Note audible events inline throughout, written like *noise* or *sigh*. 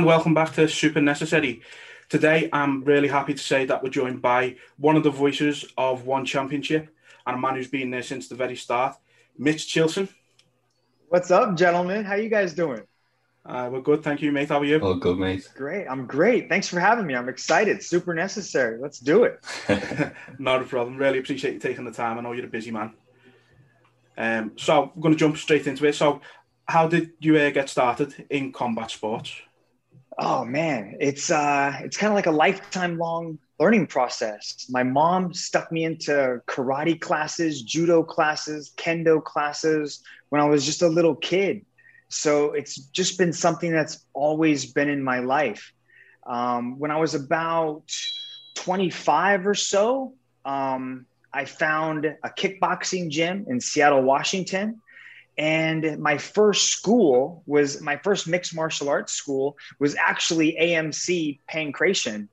Hello and welcome back to Super Necessary. Today I'm really happy to say that we're joined by one of the voices of One Championship and a man who's been there since the very start, Mitch Chilson. What's up, gentlemen? How you guys doing? Uh, we're good, thank you, mate. How are you? Oh, good, mate. Great. I'm great. Thanks for having me. I'm excited. Super necessary. Let's do it. *laughs* Not a problem. Really appreciate you taking the time. I know you're a busy man. Um, so we're going to jump straight into it. So, how did you uh, get started in combat sports? Oh man, it's uh, it's kind of like a lifetime long learning process. My mom stuck me into karate classes, judo classes, kendo classes when I was just a little kid. So it's just been something that's always been in my life. Um, when I was about 25 or so, um, I found a kickboxing gym in Seattle, Washington. And my first school was my first mixed martial arts school was actually AMC Pankration,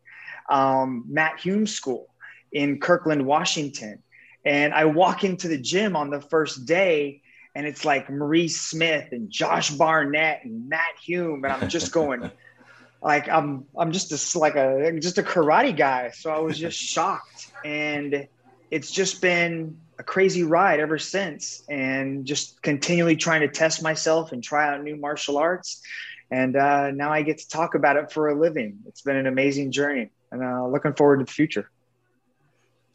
um, Matt Hume School in Kirkland, Washington. And I walk into the gym on the first day and it's like Maurice Smith and Josh Barnett and Matt Hume, and I'm just going, *laughs* like I'm I'm just a like a just a karate guy, so I was just *laughs* shocked, and it's just been a crazy ride ever since, and just continually trying to test myself and try out new martial arts, and uh, now I get to talk about it for a living. It's been an amazing journey, and uh, looking forward to the future.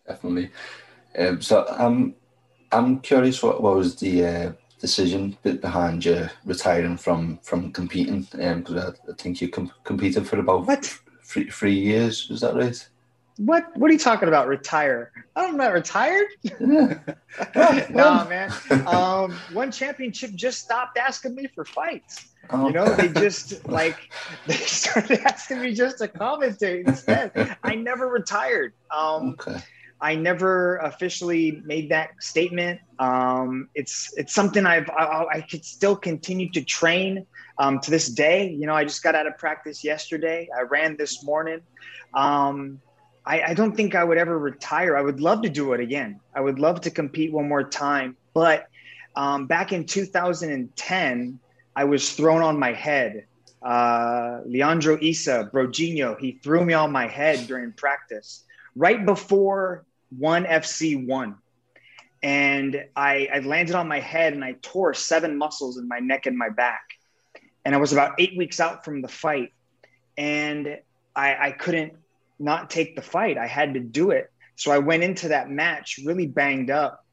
Definitely. Um, so I'm I'm curious what, what was the uh, decision behind you retiring from from competing? Because um, I, I, think you com- competed for about what? Three, three years. Was that right? What What are you talking about? Retire? I'm not retired. *laughs* no, *laughs* nah, man. Um, one championship just stopped asking me for fights. Oh. You know, they just like *laughs* they started asking me just to commentate instead. I never retired. Um, okay I never officially made that statement. Um, it's it's something I've I, I, could still continue to train um, to this day. You know, I just got out of practice yesterday. I ran this morning. I, I don't think I would ever retire. I would love to do it again. I would love to compete one more time. But um, back in 2010, I was thrown on my head. Uh, Leandro Issa, Brodinho, he threw me on my head during practice right before one FC one. And I, I landed on my head and I tore seven muscles in my neck and my back. And I was about eight weeks out from the fight. And I, I couldn't not take the fight. I had to do it. So I went into that match really banged up.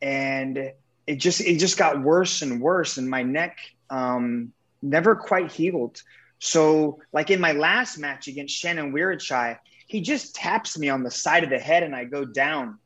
And it just it just got worse and worse. And my neck um, never quite healed. So, like in my last match against Shannon Wiratchai, he just taps me on the side of the head and I go down.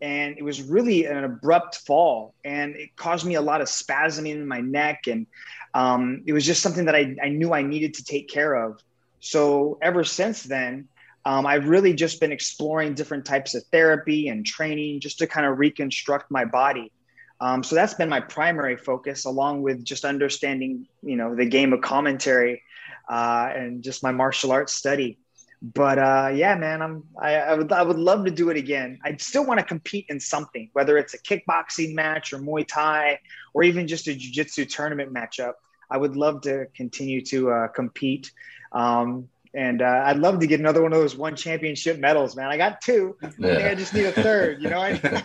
And it was really an abrupt fall and it caused me a lot of spasming in my neck. And um, it was just something that I, I knew I needed to take care of. So ever since then, um, I've really just been exploring different types of therapy and training just to kind of reconstruct my body. Um, so that's been my primary focus, along with just understanding, you know, the game of commentary uh, and just my martial arts study but uh, yeah, man, I'm I, I, would I would love to do it again. I'd still want to compete in something, whether it's a kickboxing match or Muay Thai or even just a jiu-jitsu tournament matchup. I would love to continue to uh, compete. Um, and uh, I'd love to get another one of those one championship medals, man. I got two. Yeah. I think I just need a third. You know, I,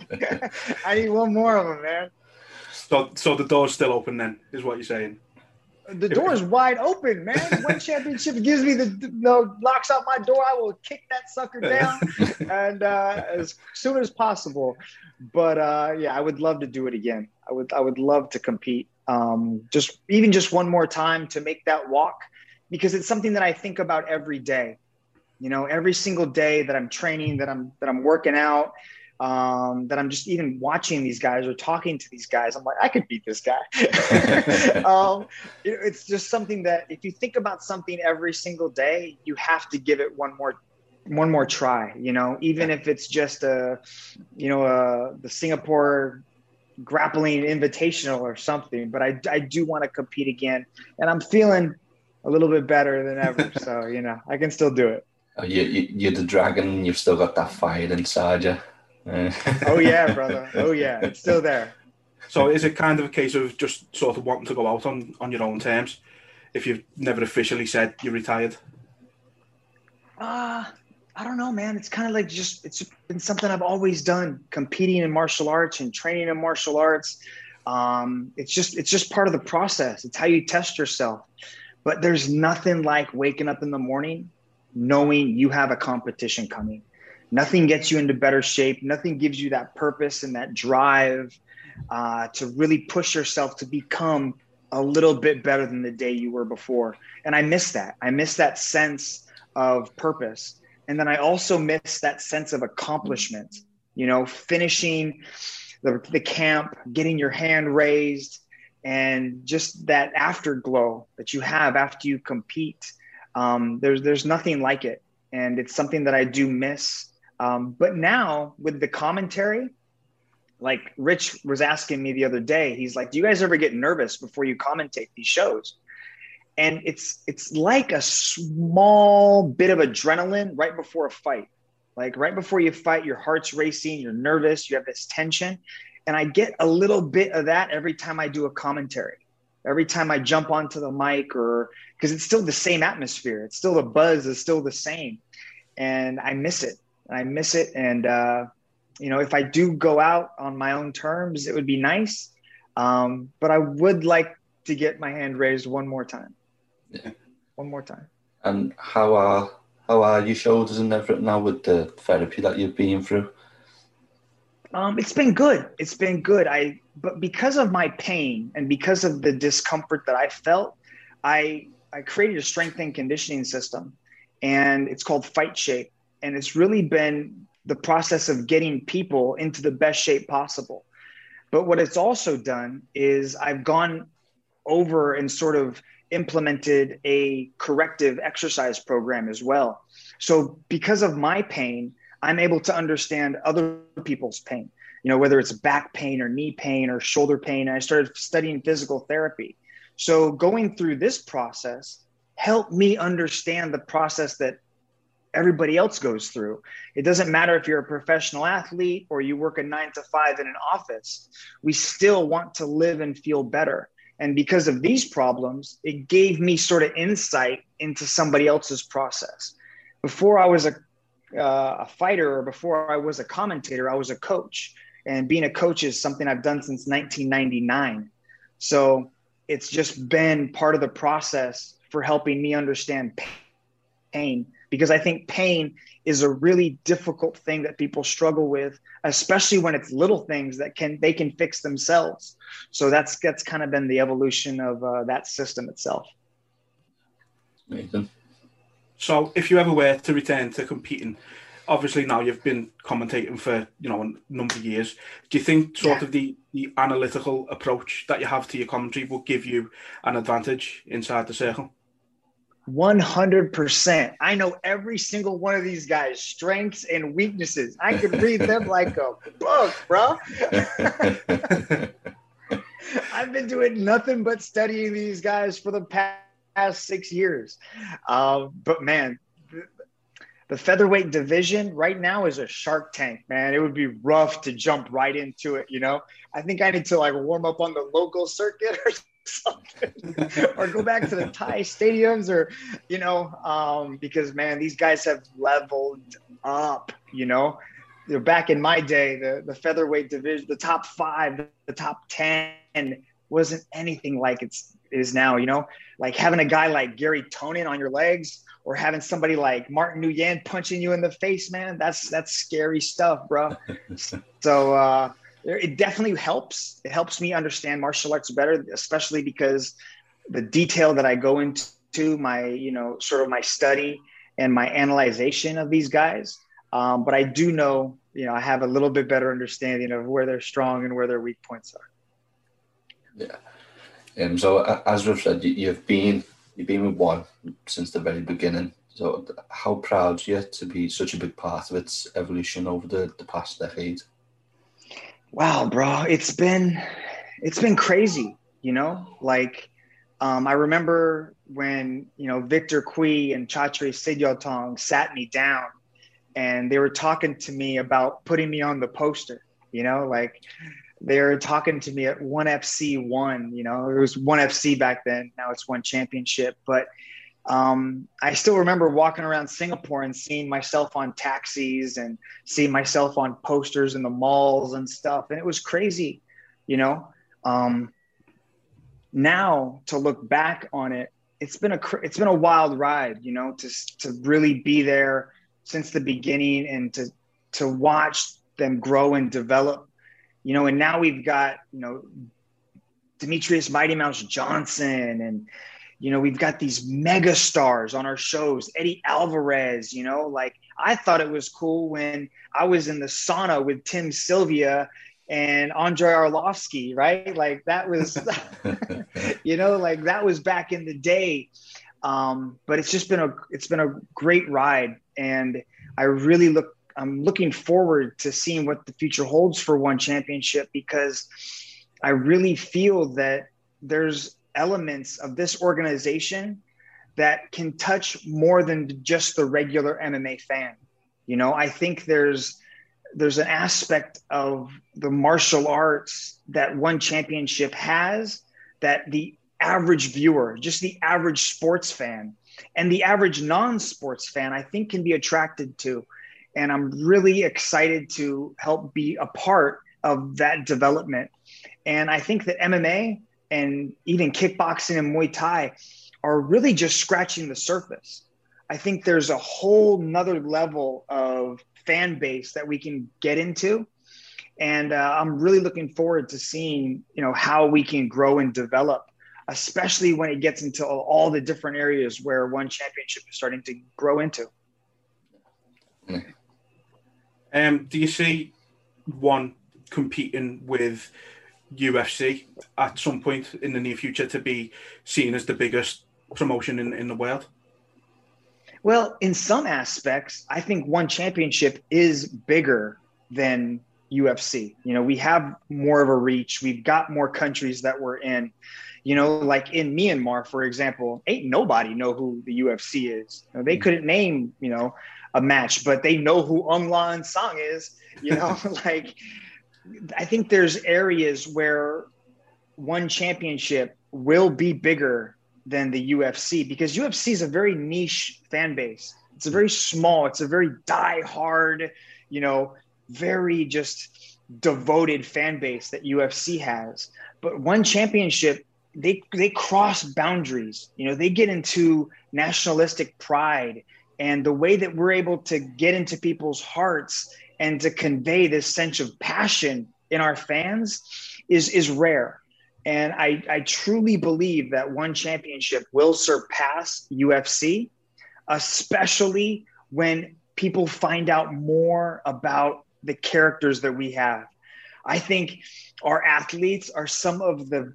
*laughs* I need one more of them, man. So, so the door's still open then, is what you're saying? The door is wide open, man. One championship gives me the, the locks out my door. I will kick that sucker down, and uh, as soon as possible. But uh, yeah, I would love to do it again. I would I would love to compete. Um, just even just one more time to make that walk, because it's something that I think about every day. You know, every single day that I'm training, that I'm that I'm working out, um, that I'm just even watching these guys or talking to these guys. I'm like, I could beat this guy. *laughs* *laughs* um, it, it's just something that if you think about something every single day, you have to give it one more one more try. You know, even if it's just a, you know, a, the Singapore grappling invitational or something. But I I do want to compete again, and I'm feeling a little bit better than ever. *laughs* so you know, I can still do it. Oh, you, you, you're the dragon. You've still got that fire inside you oh yeah, brother. Oh yeah, it's still there. *laughs* So is it kind of a case of just sort of wanting to go out on, on your own terms? if you've never officially said you're retired? Uh, I don't know, man. It's kind of like just it's been something I've always done, competing in martial arts and training in martial arts. Um, it's just it's just part of the process. It's how you test yourself. But there's nothing like waking up in the morning knowing you have a competition coming. Nothing gets you into better shape. Nothing gives you that purpose and that drive uh, to really push yourself to become a little bit better than the day you were before. And I miss that. I miss that sense of purpose. And then I also miss that sense of accomplishment, you know, finishing the, the camp, getting your hand raised, and just that afterglow that you have after you compete. Um, there's there's nothing like it, and it's something that I do miss. Um, but now with the commentary, like Rich was asking me the other day, he's like, "Do you guys ever get nervous before you commentate these shows?" And it's it's like a small bit of adrenaline right before a fight. Like right before you fight, your heart's racing, you're nervous, you have this tension, and I get a little bit of that every time I do a commentary. Every time I jump onto the mic, or because it's still the same atmosphere, it's still the buzz is still the same, and I miss it. I miss it, and uh, you know, if I do go out on my own terms, it would be nice. Um, but I would like to get my hand raised one more time. Yeah. One more time. And how are how are your shoulders and everything now with the therapy that you've been through? Um, it's been good. It's been good. I but because of my pain and because of the discomfort that I felt, I I created a strength and conditioning system, and it's called Fight Shape, and it's really been the process of getting people into the best shape possible. But what it's also done is I've gone over and sort of implemented a corrective exercise program as well. So because of my pain, I'm able to understand other people's pain, you know, whether it's back pain or knee pain or shoulder pain. And I started studying physical therapy. So going through this process helped me understand the process that everybody else goes through. It doesn't matter if you're a professional athlete or you work a nine to five in an office, we still want to live and feel better. And because of these problems, it gave me sort of insight into somebody else's process. Before I was a, uh, a fighter or before I was a commentator, I was a coach. And being a coach is something I've done since 1999. So it's just been part of the process for helping me understand pain because I think pain is a really difficult thing that people struggle with, especially when it's little things that can they can fix themselves. So that's that's kind of been the evolution of uh, that system itself. Nathan. So, if you ever were to return to competing, obviously now you've been commentating for you know a number of years. Do you think sort yeah. of the the analytical approach that you have to your commentary will give you an advantage inside the circle? 100%. I know every single one of these guys' strengths and weaknesses. I could read them *laughs* like a book, bro. *laughs* I've been doing nothing but studying these guys for the past six years. Uh, but man, the featherweight division right now is a shark tank, man. It would be rough to jump right into it, you know? I think I need to like warm up on the local circuit or *laughs* something, or go back to the Thai stadiums, or you know, um, because man, these guys have leveled up. You know, you know, back in my day, the the featherweight division, the top five, the top ten, wasn't anything like it's is now. You know, like having a guy like Gary Tonon on your legs. Or having somebody like Martin Nguyen punching you in the face, man, that's that's scary stuff, bro. *laughs* so uh, it definitely helps. It helps me understand martial arts better, especially because the detail that I go into my, you know, sort of my study and my analyzation of these guys. Um, but I do know, you know, I have a little bit better understanding of where they're strong and where their weak points are. Yeah. Um, so as we've said, you've been you've been with one since the very beginning. So how proud are you to be such a big part of its evolution over the, the past decade? wow, bro, it's been it's been crazy, you know? Like um, I remember when, you know, Victor Cui and Chatri Sityodtong sat me down and they were talking to me about putting me on the poster, you know, like they're talking to me at one FC one. You know, it was one FC back then. Now it's one championship. But um, I still remember walking around Singapore and seeing myself on taxis and seeing myself on posters in the malls and stuff, and it was crazy. You know, um, now to look back on it, it's been a it's been a wild ride. You know, to to really be there since the beginning and to to watch them grow and develop you know, and now we've got, you know, Demetrious Mighty Mouse Johnson and, you know, we've got these mega stars on our shows, Eddie Alvarez, you know, like I thought it was cool when I was in the sauna with Tim Sylvia and Andrei Arlovsky, right? Like that was, *laughs* you know, like that was back in the day. Um, but it's just been a, it's been a great ride. And I really look I'm looking forward to seeing what the future holds for one championship because I really feel that there's elements of this organization that can touch more than just the regular MMA fan. You know, I think there's there's an aspect of the martial arts that one championship has that the average viewer, just the average sports fan, and the average non-sports fan, I think can be attracted to and I'm really excited to help be a part of that development. And I think that MMA and even kickboxing and Muay Thai are really just scratching the surface. I think there's a whole nother level of fan base that we can get into. And uh, I'm really looking forward to seeing, you know, how we can grow and develop, especially when it gets into all the different areas where one championship is starting to grow into. Um, do you see one competing with UFC at some point in the near future to be seen as the biggest promotion in, in the world? Well, in some aspects, I think one championship is bigger than UFC. You know, we have more of a reach. We've got more countries that we're in. You know, like in Myanmar, for example, ain't nobody know who the UFC is. You know, they couldn't name, you know, a match, but they know who Aung La N is. You know, *laughs* *laughs* like I think there's areas where one championship will be bigger than the UFC because UFC is a very niche fan base. It's a very small, it's a very die-hard, you know, very just devoted fan base that UFC has. But one championship, they they cross boundaries. You know, they get into nationalistic pride and the way that we're able to get into people's hearts and to convey this sense of passion in our fans is is rare and I, I truly believe that one championship will surpass UFC, especially when people find out more about the characters that we have. I think our athletes are some of the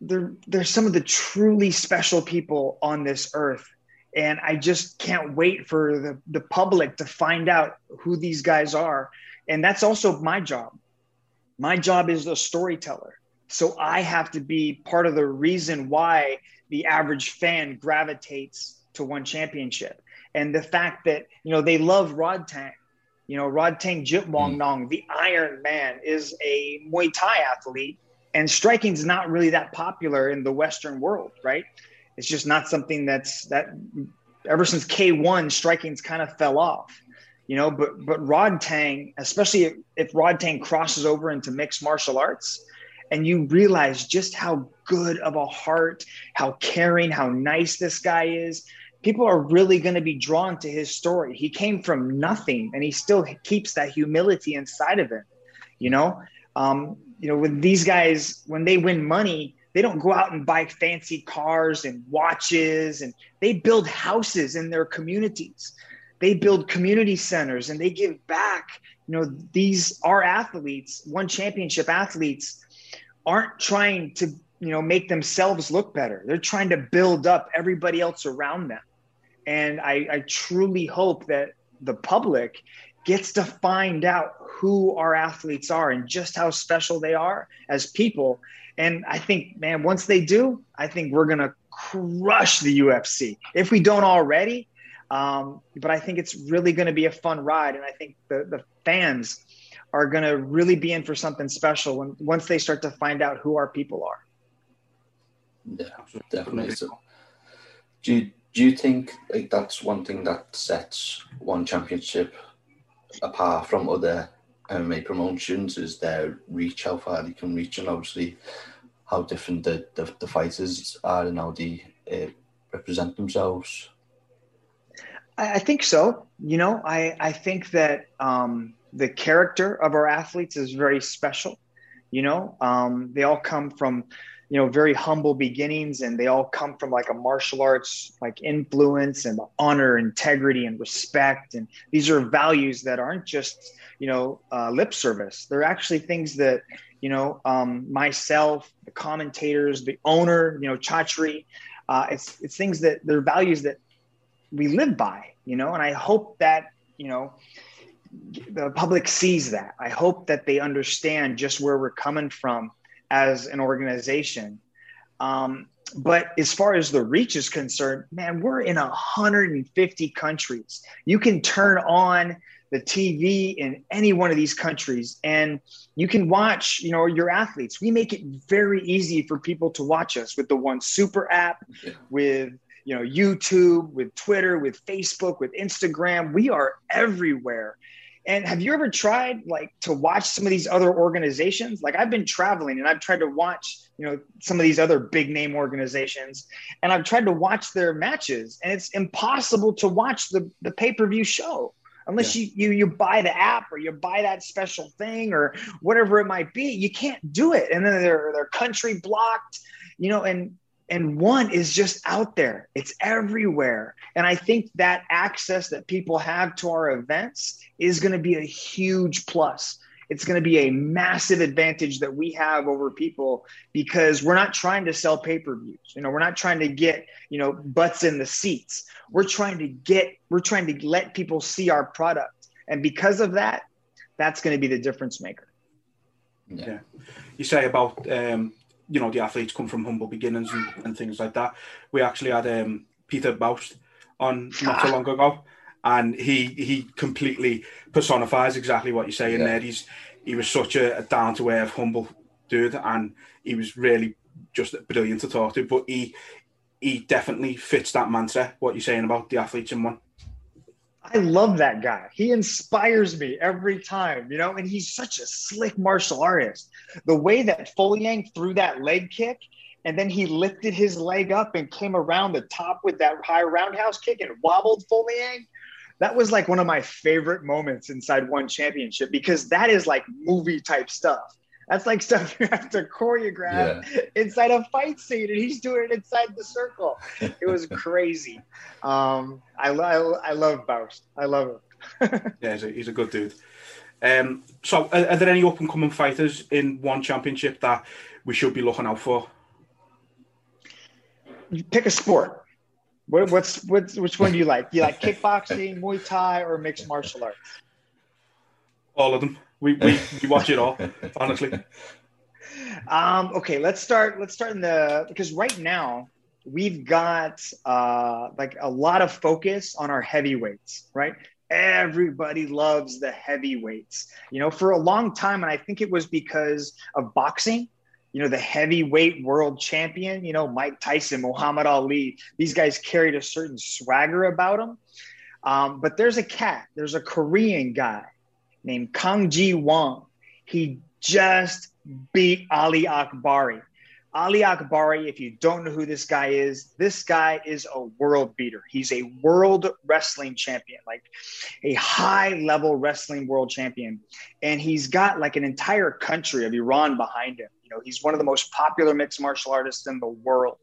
they're, they're some of the truly special people on this earth and I just can't wait for the, the public to find out who these guys are. And that's also my job. My job is a storyteller. So I have to be part of the reason why the average fan gravitates to one championship. And the fact that, you know, they love Rodtang. You know, Rodtang Jitwong mm. Nong, the Iron Man, is a Muay Thai athlete. And striking is not really that popular in the Western world, right? It's just not something that's that ever since K1 striking's kind of fell off. You know, but but Rodtang, especially if, if Rodtang crosses over into mixed martial arts, and you realize just how good of a heart, how caring, how nice this guy is, people are really going to be drawn to his story. He came from nothing, and he still keeps that humility inside of him. You know, um, you know, when these guys when they win money, they don't go out and buy fancy cars and watches and they build houses in their communities. They build community centers and they give back. You know these are athletes one championship athletes aren't trying to you know make themselves look better. They're trying to build up everybody else around them. And i, I truly hope that the public gets to find out who our athletes are and just how special they are as people and I think, man, once they do, I think we're going to crush the UFC if we don't already. Um, but I think it's really going to be a fun ride. And I think the, the fans are going to really be in for something special when once they start to find out who our people are. Yeah, definitely. So, do you, do you think like that's one thing that sets one championship apart from other MMA promotions is their reach, how far they can reach, and obviously how different the, the, the fighters are and how they uh, represent themselves? I, think so. You know, I, I think that um, the character of our athletes is very special. You know, um, they all come from, you know, very humble beginnings and they all come from like a martial arts like influence and honor, integrity, and respect. And these are values that aren't just, you know, uh, lip service. They're actually things that, you know, um, myself, the commentators, the owner, you know, Chatri, uh, it's, it's things that they're values that we live by, you know, and I hope that, you know, the public sees that. I hope that they understand just where we're coming from as an organization. Um, but as far as the reach is concerned, man, we're in 150 countries. You can turn on the TV in any one of these countries and you can watch, you know, your athletes. We make it very easy for people to watch us with the one super app, with you know YouTube, with Twitter, with Facebook, with Instagram. We are everywhere. And have you ever tried like to watch some of these other organizations? Like I've been traveling and I've tried to watch, you know, some of these other big name organizations and I've tried to watch their matches and it's impossible to watch the, the pay-per-view show unless yeah. you, you you buy the app or you buy that special thing or whatever it might be. You can't do it. And then they're they're country blocked, you know, and and one is just out there. It's everywhere. And i think that access that people have to our events is going to be a huge plus. It's going to be a massive advantage that we have over people because we're not trying to sell pay-per-views. You know we're not trying to get you know butts in the seats. We're trying to get we're trying to let people see our product. And because of that that's going to be the difference maker. Yeah. You say about um you know the athletes come from humble beginnings and, and things like that. We actually had um, Peter Buist on not so *laughs* long ago, and he he completely personifies exactly what you're saying yeah. there. He's he was such a, a down to earth, humble dude, and he was really just brilliant to talk to. But he he definitely fits that mantra. What you're saying about the athletes in one. I love that guy. He inspires me every time, you know, and he's such a slick martial artist. The way that Folayang threw that leg kick and then he lifted his leg up and came around the top with that high roundhouse kick and wobbled Folayang. That was like one of my favorite moments inside one championship because that is like movie type stuff. That's like stuff you have to choreograph yeah. inside a fight scene, and he's doing it inside the circle. It was *laughs* crazy. Um, I, I, I love Buist. I love him. *laughs* yeah, he's a, he's a good dude. Um, so, are, are, there any up and coming fighters in one championship that we should be looking out for? Pick a sport. What, what's what's which one do you like? Do you like *laughs* kickboxing, Muay Thai, or mixed martial arts? All of them. We, we, we watch it all, honestly. *laughs* Um, okay, let's start. Let's start in the because right now we've got uh, like a lot of focus on our heavyweights, right? Everybody loves the heavyweights. You know, for a long time, and I think it was because of boxing. You know, the heavyweight world champion. You know, Mike Tyson, Muhammad Ali. These guys carried a certain swagger about them. Um, but there's a cat. There's a Korean guy named Kang Ji Won. He just beat Ali Akbari. Ali Akbari, if you don't know who this guy is, this guy is a world beater. He's a world wrestling champion, like a high level wrestling world champion. And he's got like an entire country of Iran behind him. You know, he's one of the most popular mixed martial artists in the world.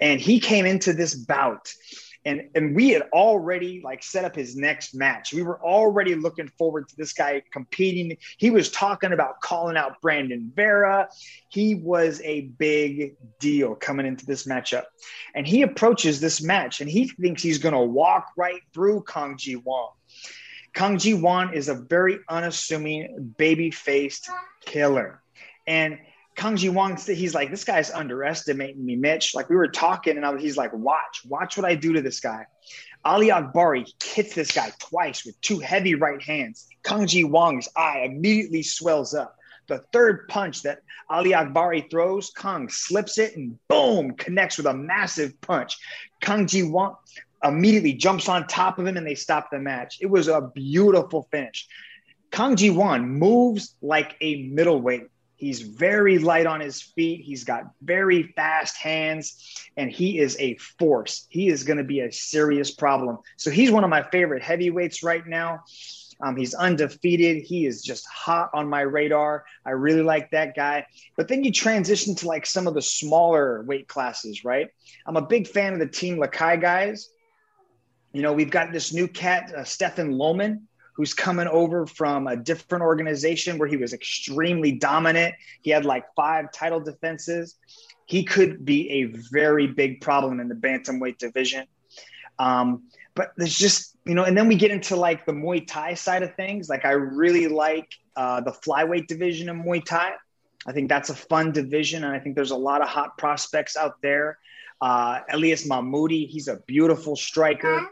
And he came into this bout and and we had already like set up his next match. We were already looking forward to this guy competing. He was talking about calling out Brandon Vera. He was a big deal coming into this matchup. And he approaches this match and he thinks he's going to walk right through Kang Ji Won. Kang Ji Won is a very unassuming, baby faced killer. And Kang Ji Won, he's like, this guy's underestimating me, Mitch. Like we were talking, and was, he's like, watch, watch what I do to this guy. Ali Akbari hits this guy twice with two heavy right hands. Kang Ji Won's eye immediately swells up. The third punch that Ali Akbari throws, Kang slips it and boom, connects with a massive punch. Kang Ji Won immediately jumps on top of him and they stop the match. It was a beautiful finish. Kang Ji Won moves like a middleweight. He's very light on his feet. He's got very fast hands, and he is a force. He is going to be a serious problem. So he's one of my favorite heavyweights right now. Um, he's undefeated. He is just hot on my radar. I really like that guy. But then you transition to like some of the smaller weight classes, right? I'm a big fan of the Team Lakay guys. You know, we've got this new cat, uh, Stephen Loman, who's coming over from a different organization where he was extremely dominant. He had like five title defenses. He could be a very big problem in the bantamweight division. Um, but there's just, you know, and then we get into like the Muay Thai side of things. Like I really like uh, the flyweight division of Muay Thai. I think that's a fun division, and I think there's a lot of hot prospects out there. Uh, Elias Mahmoudi, he's a beautiful striker.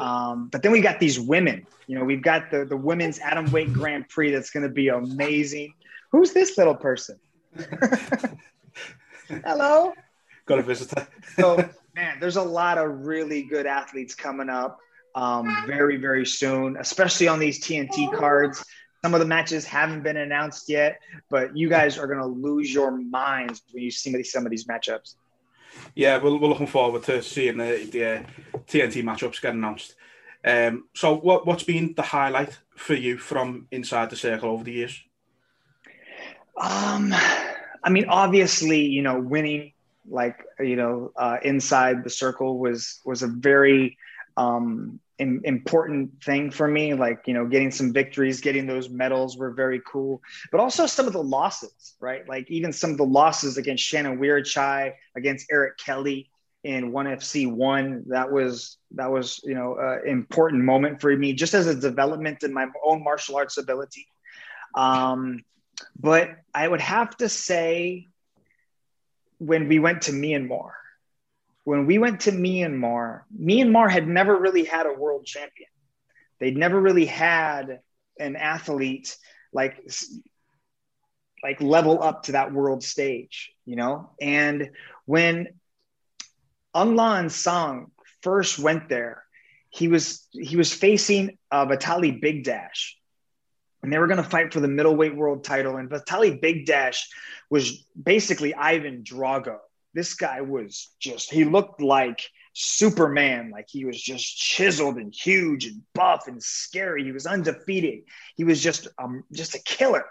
Um, but then we got these women. You know, we've got the the women's atomweight Grand Prix that's going to be amazing. Who's this little person? *laughs* Hello. Got a visitor. *laughs* so man, there's a lot of really good athletes coming up um, very very soon, especially on these TNT cards. Some of the matches haven't been announced yet, but you guys are going to lose your minds when you see some of these matchups yeah, we're, we're looking forward to seeing the, the uh, TNT matchups get announced. Um, so, what what's been the highlight for you from inside the circle over the years? Um, I mean, obviously, you know, winning like you know uh, inside the circle was was a very um, important thing for me. Like, you know, getting some victories, getting those medals were very cool. But also some of the losses, right? Like even some of the losses against Shannon Wiratchai, against Eric Kelly in one FC one. That was that was you know an important moment for me, just as a development in my own martial arts ability. Um, but I would have to say when we went to Myanmar when we went to Myanmar, Myanmar had never really had a world champion. They'd never really had an athlete like like level up to that world stage, you know? And when Aung La Sang first went there, he was he was facing uh, Vitaly Bigdash, and they were going to fight for the middleweight world title. And Vitaly Bigdash was basically Ivan Drago this guy was just he looked like superman. Like he was just chiseled and huge and buff and scary. He was undefeated. He was just um just a killer.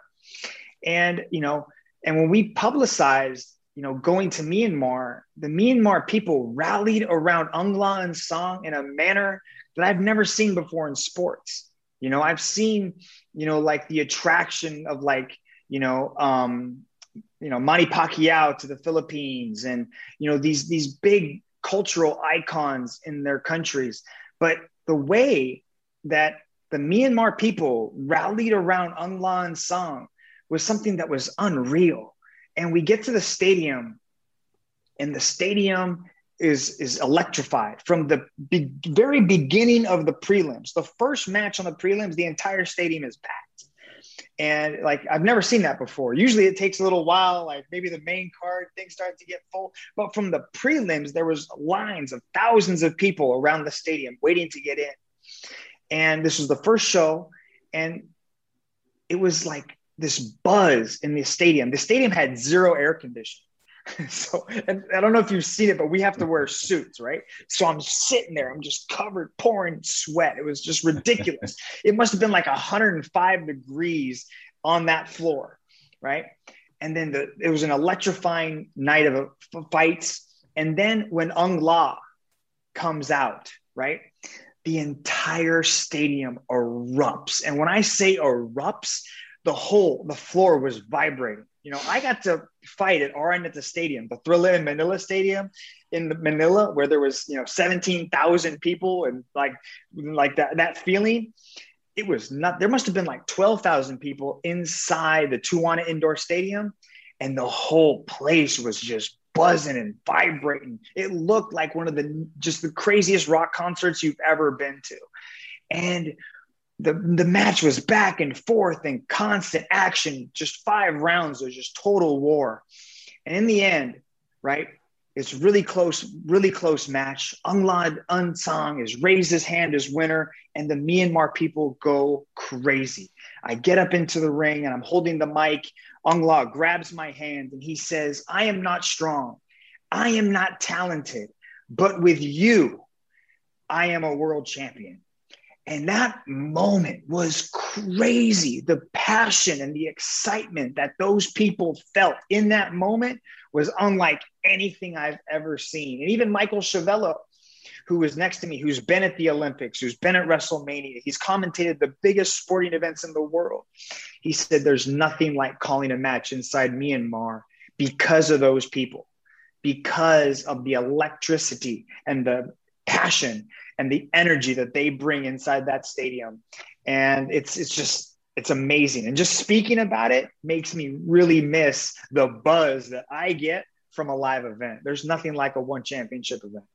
And you know and when we publicized you know going to myanmar the myanmar people rallied around Aung La Sang in a manner that i've never seen before in sports. You know i've seen you know like the attraction of like you know um you know Manny Pacquiao to the Philippines, and you know these these big cultural icons in their countries. But the way that the Myanmar people rallied around Aung La N Sang was something that was unreal. And we get to the stadium, and the stadium is is electrified from the be- very beginning of the prelims. The first match on the prelims, the entire stadium is packed and like I've never seen that before. Usually it takes a little while, like maybe the main card things start to get full, but from the prelims there was lines of thousands of people around the stadium waiting to get in. And this was the first show and it was like this buzz in the stadium. The stadium had zero air conditioning. *laughs* so and I don't know if you've seen it, but we have to wear suits, right? So I'm sitting there, I'm just covered, pouring sweat. It was just ridiculous. *laughs* it must have been like 105 degrees on that floor, right? And then the, it was an electrifying night of, fights. And then when Aung La comes out, right? The entire stadium erupts. And when I say erupts, the whole the floor was vibrating you know, I got to fight at end at the stadium, the Thrilla in Manila Stadium in Manila, where there was, you know, 17,000 people and like, like that, that feeling. It was not, there must have been like 12,000 people inside the Thuwunna Indoor Stadium. and the whole place was just buzzing and vibrating. It looked like one of the just the craziest rock concerts you've ever been to. And the, the match was back and forth and constant action, just five rounds It was just total war. And in the end, right, it's really close, really close match. Unglad Unsang is raised his hand as winner, and the Myanmar people go crazy. I get up into the ring and I'm holding the mic. Aung La grabs my hand and he says, I am not strong. I am not talented, but with you, I am a world champion. And that moment was crazy. The passion and the excitement that those people felt in that moment was unlike anything I've ever seen. And even Michael Schiavello, who was next to me, who's been at the Olympics, who's been at WrestleMania, he's commentated the biggest sporting events in the world. He said, There's nothing like calling a match inside Myanmar because of those people, because of the electricity and the passion and the energy that they bring inside that stadium. And it's it's just it's amazing. And just speaking about it makes me really miss the buzz that I get from a live event. There's nothing like a one championship event.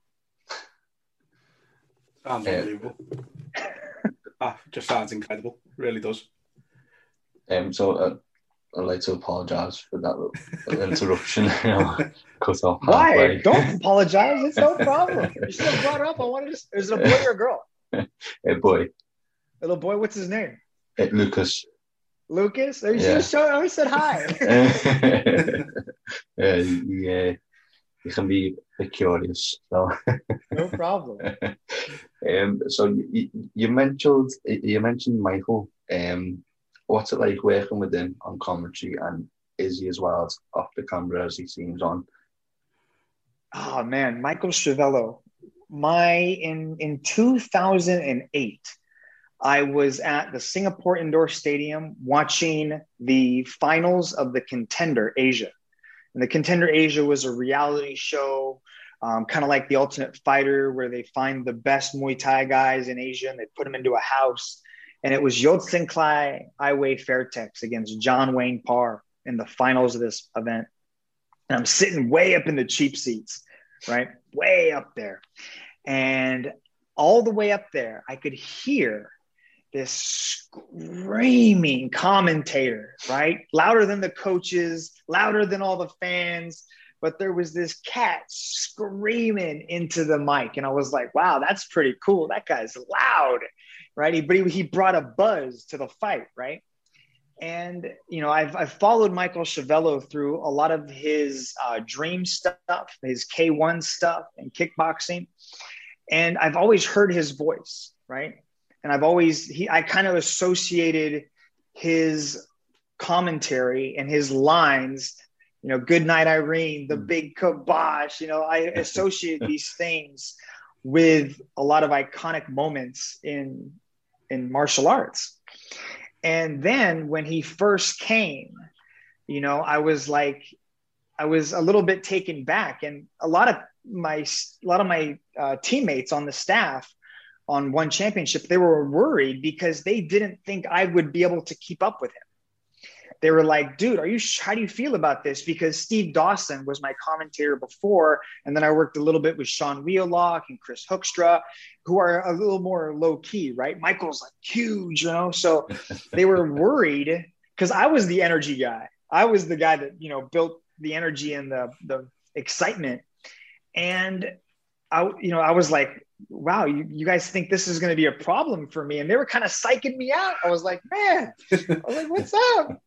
Unbelievable. *laughs* ah, just sounds incredible. Really does. Um, so uh, I'd like to apologise for that *laughs* interruption. *laughs* you know, cut off. Why? Halfway. Don't apologise. It's no problem. *laughs* You still brought up. I wanted to. Is it a boy or a girl? a boy. Little boy. What's his name? Uh, Lucas. Lucas? Are you yeah. show? I said hi. uh, yeah, he can be curious. So. no problem. um, so you, you mentioned you mentioned Michael. Um, what's it like working with him on commentary and is he as well as off the camera as he seems on? Oh man, Michael Schiavello. My in in 2008, I was at the Singapore Indoor Stadium watching the finals of the Contender Asia. And the Contender Asia was a reality show, um, kind of like the Ultimate Fighter, where they find the best Muay Thai guys in Asia and they put them into a house and it was Yodsin Clay Iway Fairtex against John Wayne Parr in the finals of this event. And I'm sitting way up in the cheap seats, right? Way up there. And all the way up there, I could hear this screaming commentator, right? Louder than the coaches, louder than all the fans. But there was this cat screaming into the mic. And I was like, wow, that's pretty cool. That guy's loud right? He, but he, he brought a buzz to the fight, right? And you know, I've I've followed Michael Schiavello through a lot of his uh, dream stuff, his K1 stuff, and kickboxing, and I've always heard his voice, right? And I've always he I kind of associated his commentary and his lines you know, good night, Irene, the mm. big kibosh. You know, I *laughs* associate these things with a lot of iconic moments in in martial arts. And then when he first came, you know, I was like, I was a little bit taken back, and a lot of my a lot of my uh, teammates on the staff on one championship they were worried because they didn't think I would be able to keep up with him they were like, dude, are you, how do you feel about this? Because Steve Dawson was my commentator before. And then I worked a little bit with Sean Wheelock and Chris Hookstra, who are a little more low key, right? Michael's like huge, you know? So *laughs* they were worried because I was the energy guy. I was the guy that, you know, built the energy and the, the excitement. And I, you know, I was like, wow, you, you guys think this is going to be a problem for me? And they were kind of psyching me out. I was like, man, I was like, what's up?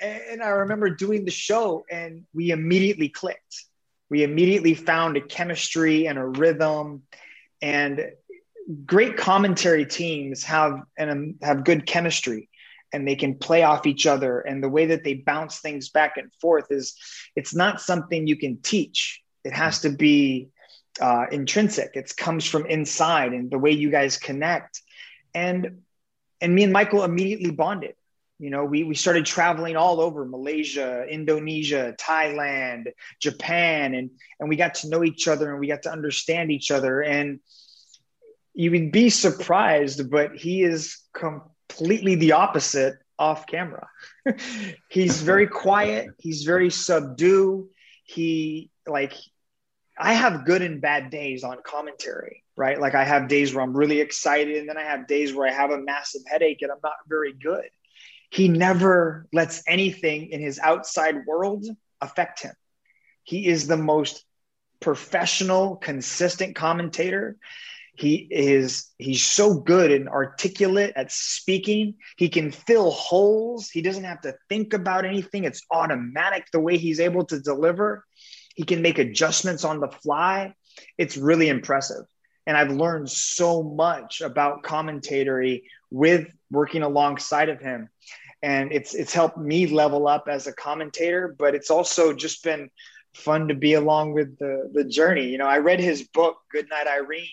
And I remember doing the show and we immediately clicked. We immediately found a chemistry and a rhythm and great commentary teams have and have good chemistry and they can play off each other and the way that they bounce things back and forth is it's not something you can teach it has to be uh, intrinsic. It comes from inside and the way you guys connect. And and me and Michael immediately bonded. You know, we we started traveling all over Malaysia, Indonesia, Thailand, Japan, and and we got to know each other and we got to understand each other. And you would be surprised, but he is completely the opposite off camera. *laughs* he's very quiet. He's very subdued. He like I have good and bad days on commentary, right? Like I have days where I'm really excited, and then I have days where I have a massive headache and I'm not very good. He never lets anything in his outside world affect him. He is the most professional, consistent commentator. He is he's so good and articulate at speaking. He can fill holes. He doesn't have to think about anything. It's automatic the way he's able to deliver. He can make adjustments on the fly. It's really impressive. And I've learned so much about commentary with working alongside of him. And it's it's helped me level up as a commentator, but it's also just been fun to be along with the the journey. You know, I read his book, Goodnight Irene,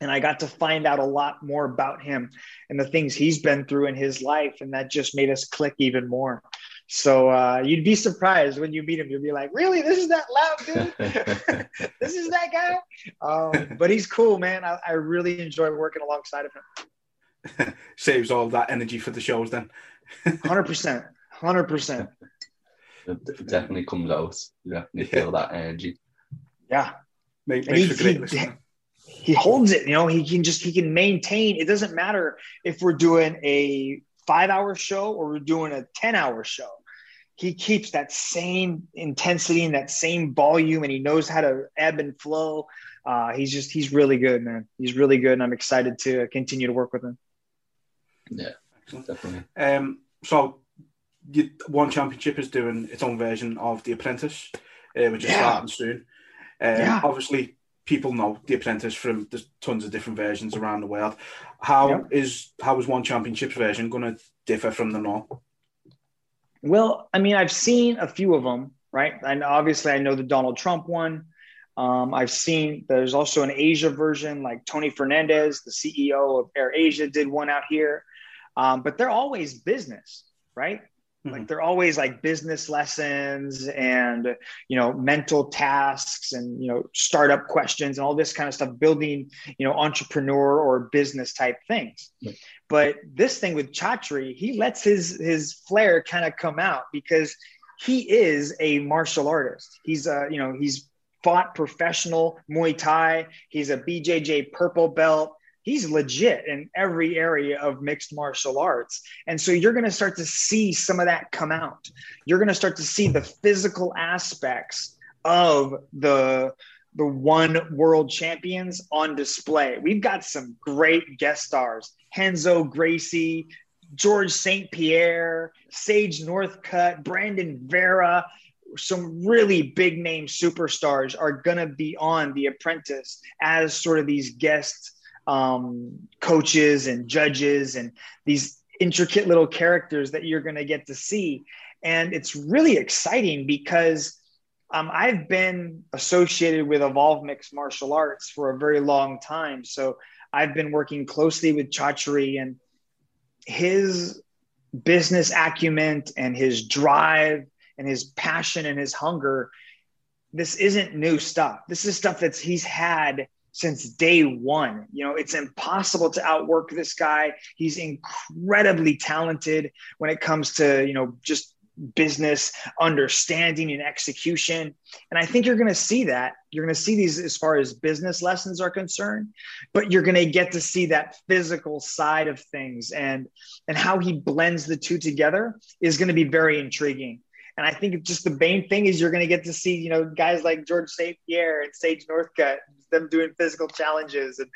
and I got to find out a lot more about him and the things he's been through in his life, and that just made us click even more. So uh, you'd be surprised when you meet him. You'll be like, "Really? This is that loud dude? *laughs* *laughs* this is that guy?" Um, but he's cool, man. I, I really enjoy working alongside of him. *laughs* Saves all that energy for the shows, then. Hundred percent, hundred percent. It definitely comes out. You definitely feel that energy. Yeah, Make, makes he, he, he holds it. You know, he can just he can maintain. It doesn't matter if we're doing a five hour show or we're doing a 10 hour show. He keeps that same intensity and that same volume and he knows how to ebb and flow. Uh, he's just he's really good man. He's really good and i'm excited to continue to work with him. Yeah definitely. Um, so you, one championship is doing its own version of the apprentice uh, which is yeah. starting soon. Um, yeah. obviously people know The Apprentice from there's tons of different versions around the world. How yep. is how is one championships version going to differ from the norm? Well, I mean, I've seen a few of them, right? And obviously, I know the Donald Trump one. Um, I've seen there's also an Asia version, like Tony Fernandes, the CEO of Air Asia, did one out here. Um, but they're always business, right? Mm-hmm. Like they're always like business lessons and you know mental tasks and you know startup questions and all this kind of stuff, building you know entrepreneur or business type things. Mm-hmm. But this thing with Chatri, he lets his his flair kind of come out because he is a martial artist. He's a you know he's fought professional Muay Thai. He's a BJJ purple belt he's legit in every area of mixed martial arts. And so you're going to start to see some of that come out. You're going to start to see the physical aspects of the the one world champions on display. We've got some great guest stars. Renzo Gracie, George St. Pierre, Sage Northcutt, Brandon Vera, some really big name superstars are going to be on The Apprentice as sort of these guests um, coaches and judges and these intricate little characters that you're going to get to see. And it's really exciting because um, I've been associated with Evolve Mixed Martial Arts for a very long time. So I've been working closely with Chatri and his business acumen and his drive and his passion and his hunger. This isn't new stuff. This is stuff that's he's had since day one. You know, it's impossible to outwork this guy. He's incredibly talented when it comes to, you know, just business understanding and execution. And I think you're going to see that. You're going to see these as far as business lessons are concerned, but you're going to get to see that physical side of things and and how he blends the two together is going to be very intriguing. And I think just the main thing is you're going to get to see, you know, guys like George St. Pierre and Sage Northcutt them doing physical challenges, and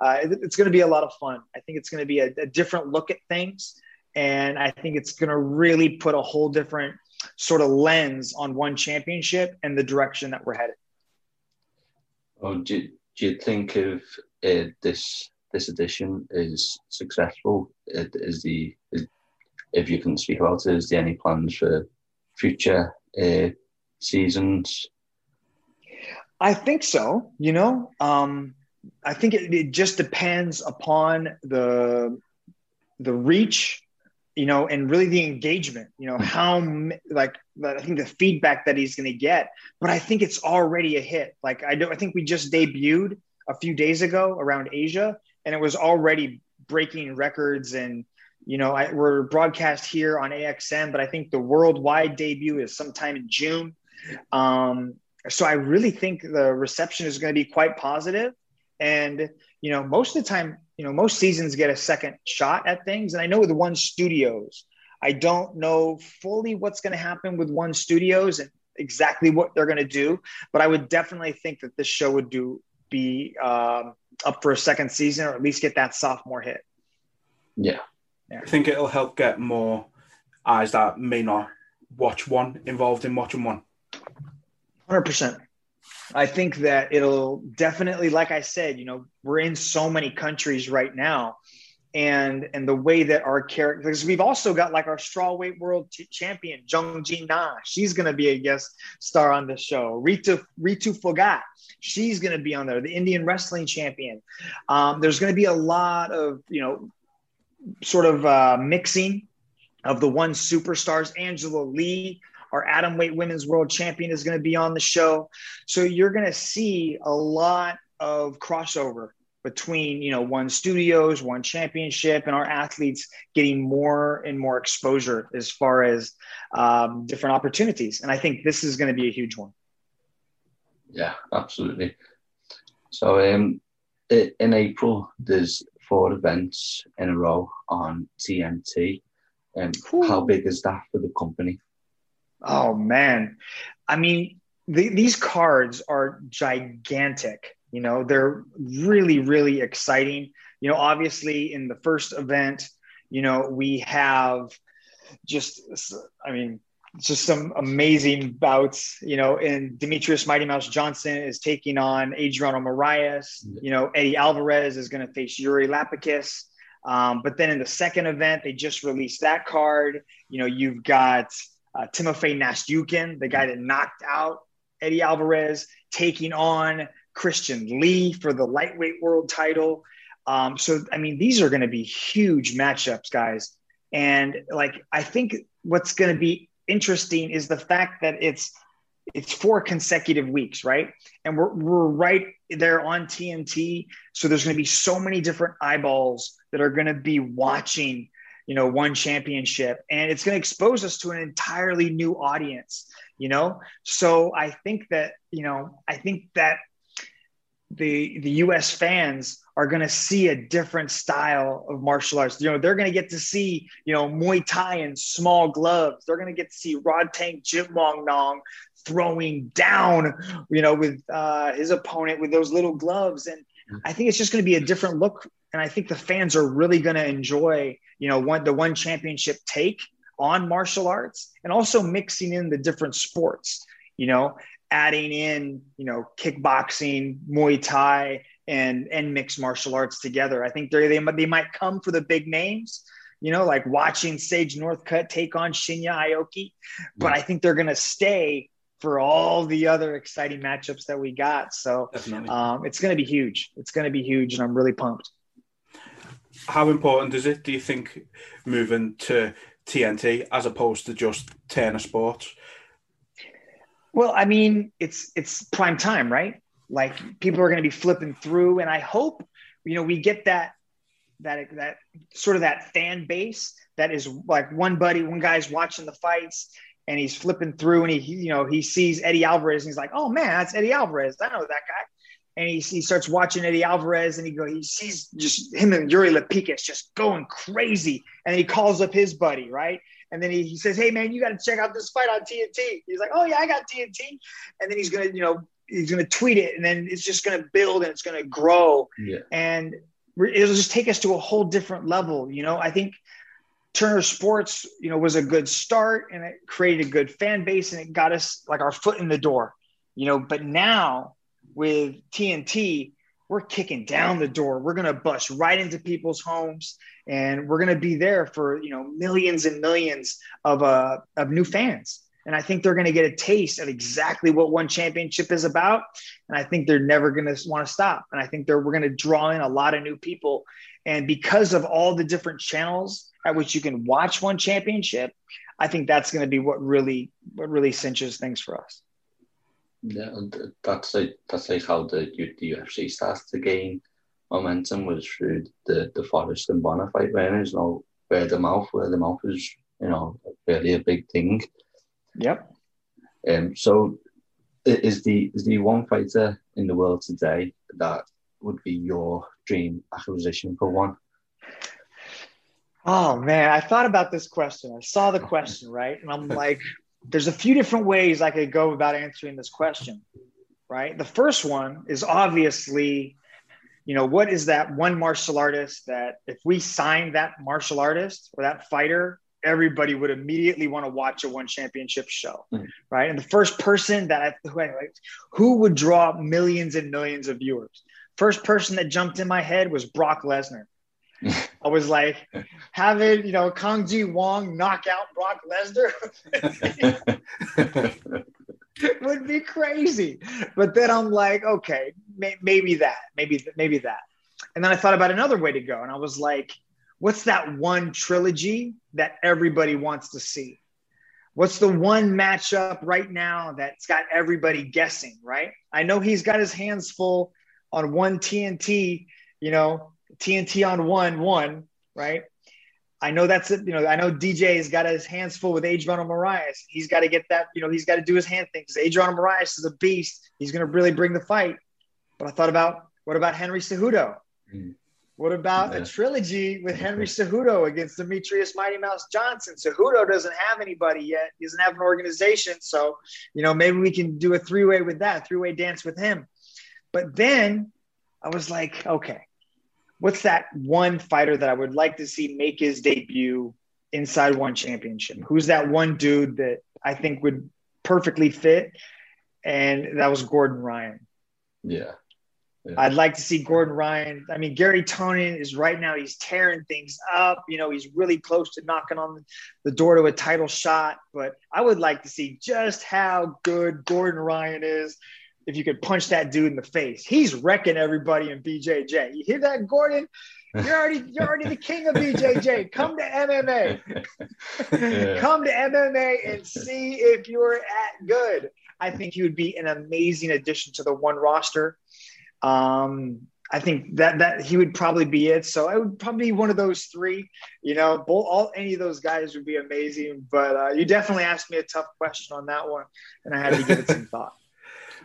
uh, it, it's going to be a lot of fun. I think it's going to be a, a different look at things, and I think it's going to really put a whole different sort of lens on one championship and the direction that we're headed. Oh, do, do you think if uh, this this edition is successful, is the is, if you can speak about it, is there any plans for future uh, seasons? I think so. You know, um, I think it, it just depends upon the the reach, you know, and really the engagement. You know, how like I think the feedback that he's going to get. But I think it's already a hit. Like I do, I think we just debuted a few days ago around Asia, and it was already breaking records and You know, I, we're broadcast here on AXN, but I think the worldwide debut is sometime in June. Um, so I really think the reception is going to be quite positive. And you know, most of the time, you know, most seasons get a second shot at things. And I know with One Studios, I don't know fully what's going to happen with One Studios and exactly what they're going to do, but I would definitely think that this show would do be um, up for a second season or at least get that sophomore hit. Yeah. yeah. I think it'll help get more eyes that may not watch one involved in watching one. 100%. I think that it'll definitely, like I said, you know, we're in so many countries right now, and and the way that our characters, we've also got like our strawweight world t- champion Xiong Jing Nan. She's going to be a guest star on the show. Ritu Ritu Phogat, she's going to be on there. The Indian wrestling champion. Um, there's going to be a lot of you know, sort of uh, mixing of the one superstars. Angela Lee our atomweight women's world champion is going to be on the show. So you're going to see a lot of crossover between you know one studios one championship and our athletes getting more and more exposure as far as um, different opportunities. And i think this is going to be a huge one. Yeah absolutely. So um, in april there's four events in a row on tnt and um, how big is that for the company Oh man, I mean, the, these cards are gigantic. You know, they're really, really exciting. You know, obviously in the first event, you know, we have just, I mean, just some amazing bouts, you know, and Demetrious Mighty Mouse Johnson is taking on Adriano Moraes. You know, Eddie Alvarez is going to face Yuri Lapicus. Um, but then in the second event, they just released that card. You know, you've got uh, Timofey Nastyukhin, the guy that knocked out Eddie Alvarez, taking on Christian Lee for the lightweight world title. Um, so, I mean, these are going to be huge matchups, guys. And like, I think what's going to be interesting is the fact that it's it's four consecutive weeks, right? And we're we're right there on TNT. So there's going to be so many different eyeballs that are going to be watching you know, one championship. And it's going to expose us to an entirely new audience, you know? So I think that, you know, I think that the the US fans are going to see a different style of martial arts. You know, they're going to get to see, you know, Muay Thai in small gloves. They're going to get to see Rodtang Jim Rodtang Jitmuangnon throwing down, you know, with uh, his opponent with those little gloves. And I think it's just going to be a different look and I think the fans are really going to enjoy, you know, one the one championship take on martial arts, and also mixing in the different sports. You know, adding in, you know, kickboxing, Muay Thai, and and mixed martial arts together. I think they they they might come for the big names. You know, like watching Sage Northcutt take on Shinya Aoki, but I think they're going to stay for all the other exciting matchups that we got. So um, it's going to be huge. It's going to be huge, and I'm really pumped how important is it, do you think, moving to TNT as opposed to just Turner Sports? Well, I mean, it's it's prime time, right? Like people are going to be flipping through, and I hope you know we get that that that sort of that fan base that is like one buddy, one guy's watching the fights and he's flipping through and he, you know he sees Eddie Alvarez and he's like, oh man, that's Eddie Alvarez. I know that guy. And he, he starts watching Eddie Alvarez and he go he sees just him and Yuri Lapicus just going crazy. And he calls up his buddy right? And then he, he says hey man you got to check out this fight on TNT he's like oh yeah I got TNT and then he's gonna you know he's gonna tweet it and then it's just gonna build and it's gonna grow. Yeah. and it'll just take us to a whole different level you know? I think Turner Sports you know was a good start and it created a good fan base and it got us like our foot in the door you know but now with TNT, we're kicking down the door. We're going to bust right into people's homes and we're going to be there for, you know, millions and millions of, uh, of new fans. And I think they're going to get a taste of exactly what one championship is about. And I think they're never going to want to stop. And I think they're, we're going to draw in a lot of new people. And because of all the different channels at which you can watch one championship, I think that's going to be what really, what really cinches things for us. Yeah, that's like that's like how the, the UFC starts to gain momentum was through the the Forrest and Bonnar fight. When there's no word of mouth. Word of mouth is, you know, really a big thing. Yep. Um, so, is the is the one fighter in the world today that would be your dream acquisition for one? Oh man, I thought about this question. I saw the question, right? And I'm *laughs* like, there's a few different ways I could go about answering this question, right? The first one is obviously, you know, what is that one martial artist that if we signed that martial artist or that fighter, everybody would immediately want to watch a one championship show, mm. right? And the first person that I, who, I, who would draw millions and millions of viewers? First person that jumped in my head was Brock Lesnar. I was like, having you know Kang Ji Won knock out Brock Lesnar *laughs* would be crazy. But then I'm like, okay, may- maybe that, maybe maybe that. And then I thought about another way to go, and I was like, what's that one trilogy that everybody wants to see? What's the one matchup right now that's got everybody guessing, right? I know he's got his hands full on one TNT, you know, TNT on one, one, right? I know that's it. You know, I know DJ has got his hands full with Adriano Moraes. He's got to get that, you know, he's got to do his hand thing because Adriano Moraes is a beast. He's going to really bring the fight. But I thought about what about Henry Cejudo? Mm. What about yeah. a trilogy with *laughs* Henry Cejudo against Demetrious Mighty Mouse Johnson? Cejudo doesn't have anybody yet. He doesn't have an organization. So, you know, maybe we can do a three way with that, three way dance with him. But then I was like, okay, what's that one fighter that I would like to see make his debut inside one championship? Who's that one dude that I think would perfectly fit? And that was Gordon Ryan. Yeah. yeah. I'd like to see Gordon Ryan. I mean, Garry Tonon is right now, he's tearing things up. You know, he's really close to knocking on the door to a title shot. But I would like to see just how good Gordon Ryan is if you could punch that dude in the face. He's wrecking everybody in BJJ. You hear that, Gordon? You're already you're already the king of BJJ. Come to MMA. yeah. Come to MMA and see if you're at good. I think he would be an amazing addition to the one roster. Um, I think that that he would probably be it. So I would probably be one of those three. You know, both all any of those guys would be amazing. But uh, you definitely asked me a tough question on that one, and I had to give it some thought.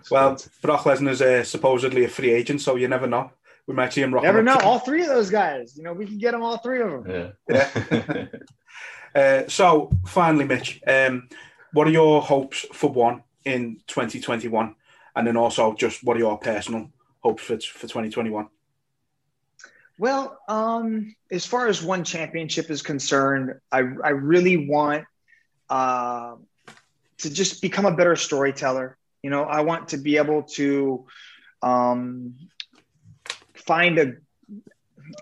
*laughs* Well, Brock Lesnar's uh, supposedly a free agent, so you never know. We might see him rock. Never know. All three of those guys. You know, we can get them all three of them. Yeah. yeah. *laughs* *laughs* uh, so finally, Mitch, um, what are your hopes for one in 2021, and then also just what are your personal hopes for for 2021? Well, um, as far as one championship is concerned, I I really want uh, to just become a better storyteller. You know, I want to be able to um, find a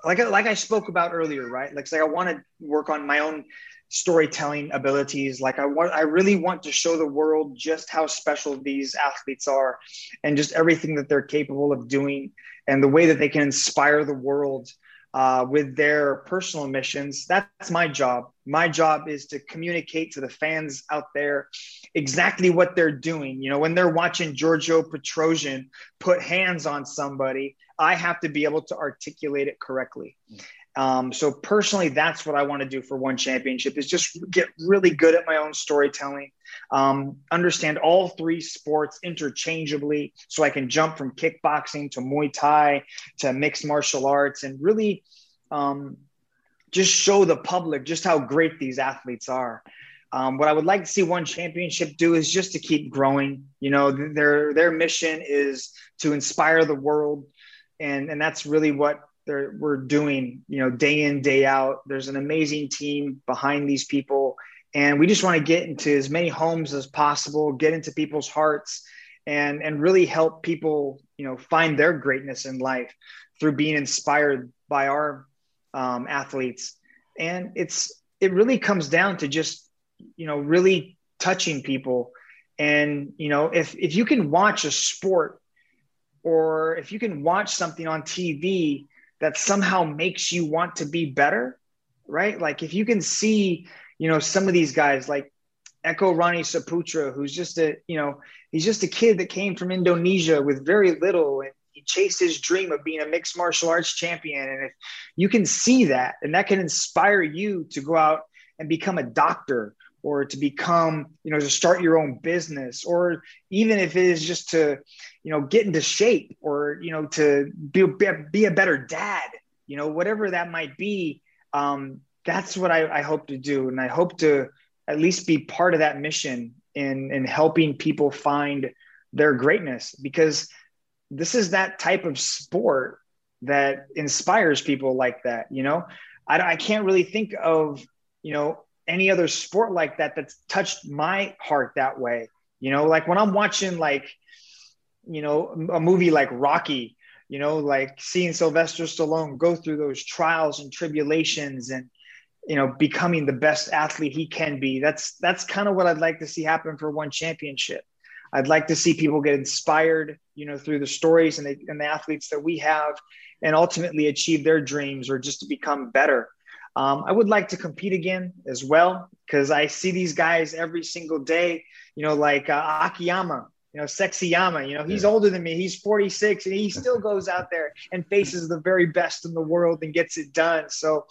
like like I spoke about earlier, right? Like, like I want to work on my own storytelling abilities. Like I want, I really want to show the world just how special these athletes are, and just everything that they're capable of doing, and the way that they can inspire the world uh, with their personal missions. That's my job. My job is to communicate to the fans out there exactly what they're doing. You know, when they're watching Giorgio Petrosyan put hands on somebody, I have to be able to articulate it correctly. Um, so personally, that's what I want to do for one championship is just get really good at my own storytelling, um, understand all three sports interchangeably, so I can jump from kickboxing to Muay Thai to mixed martial arts, and really um, just show the public just how great these athletes are. Um, what I would like to see one championship do is just to keep growing. You know, their their mission is to inspire the world, and and that's really what they're we're doing. You know, day in day out. There's an amazing team behind these people, and we just want to get into as many homes as possible, get into people's hearts, and and really help people. You know, find their greatness in life through being inspired by our um, athletes, and it's it really comes down to just you know really touching people and you know if if you can watch a sport or if you can watch something on TV that somehow makes you want to be better right like if you can see you know some of these guys like Eko Roni Saputra who's just a you know he's just a kid that came from Indonesia with very little and he chased his dream of being a mixed martial arts champion. And if you can see that, and that can inspire you to go out and become a doctor or to become, you know, to start your own business, or even if it is just to, you know, get into shape or, you know, to be, be a better dad, you know, whatever that might be. Um, that's what I, I hope to do. And I hope to at least be part of that mission in, in helping people find their greatness because this is that type of sport that inspires people like that. You know, I, I can't really think of, you know, any other sport like that that's touched my heart that way. You know, like when I'm watching like, you know, a movie like Rocky, you know, like seeing Sylvester Stallone go through those trials and tribulations and, you know, becoming the best athlete he can be. That's that's kind of what I'd like to see happen for one championship. I'd like to see people get inspired, you know, through the stories and the, and the athletes that we have, and ultimately achieve their dreams or just to become better. Um, I would like to compete again as well because I see these guys every single day. You know, like uh, Akiyama, you know, Sexyama. You know, he's yeah. older than me. He's 46, and he *laughs* still goes out there and faces the very best in the world and gets it done. So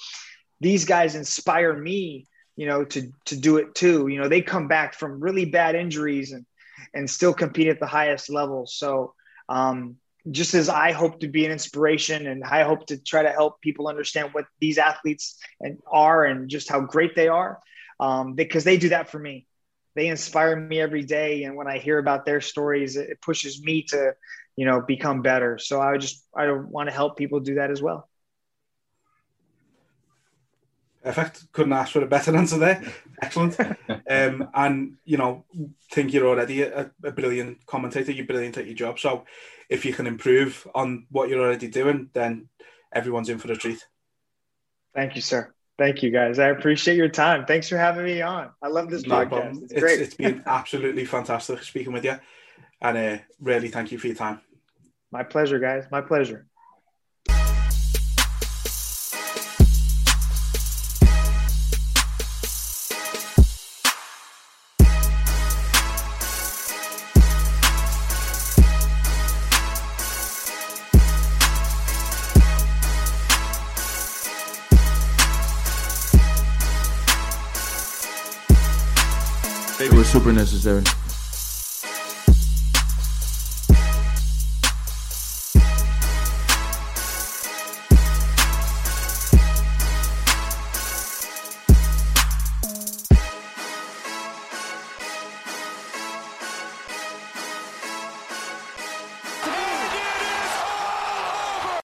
these guys inspire me. You know, to to do it too. You know, they come back from really bad injuries and and still compete at the highest level. So um, just as I hope to be an inspiration and I hope to try to help people understand what these athletes and are and just how great they are, um, because they do that for me. They inspire me every day, and when I hear about their stories, it pushes me to, you know, become better. So I just I want to help people do that as well. Perfect. Couldn't ask for a better *laughs* answer there. Excellent. um, and you know, think you're already a, a, brilliant commentator. You're brilliant at your job. So, if you can improve on what you're already doing, then everyone's in for a treat. Thank you, sir. Thank you, guys. I appreciate your time. Thanks for having me on. I love this no podcast. Problem. It's great. It's, it's been *laughs* absolutely fantastic speaking with you, and uh, really thank you for your time. My pleasure, guys. My pleasure. Necessary.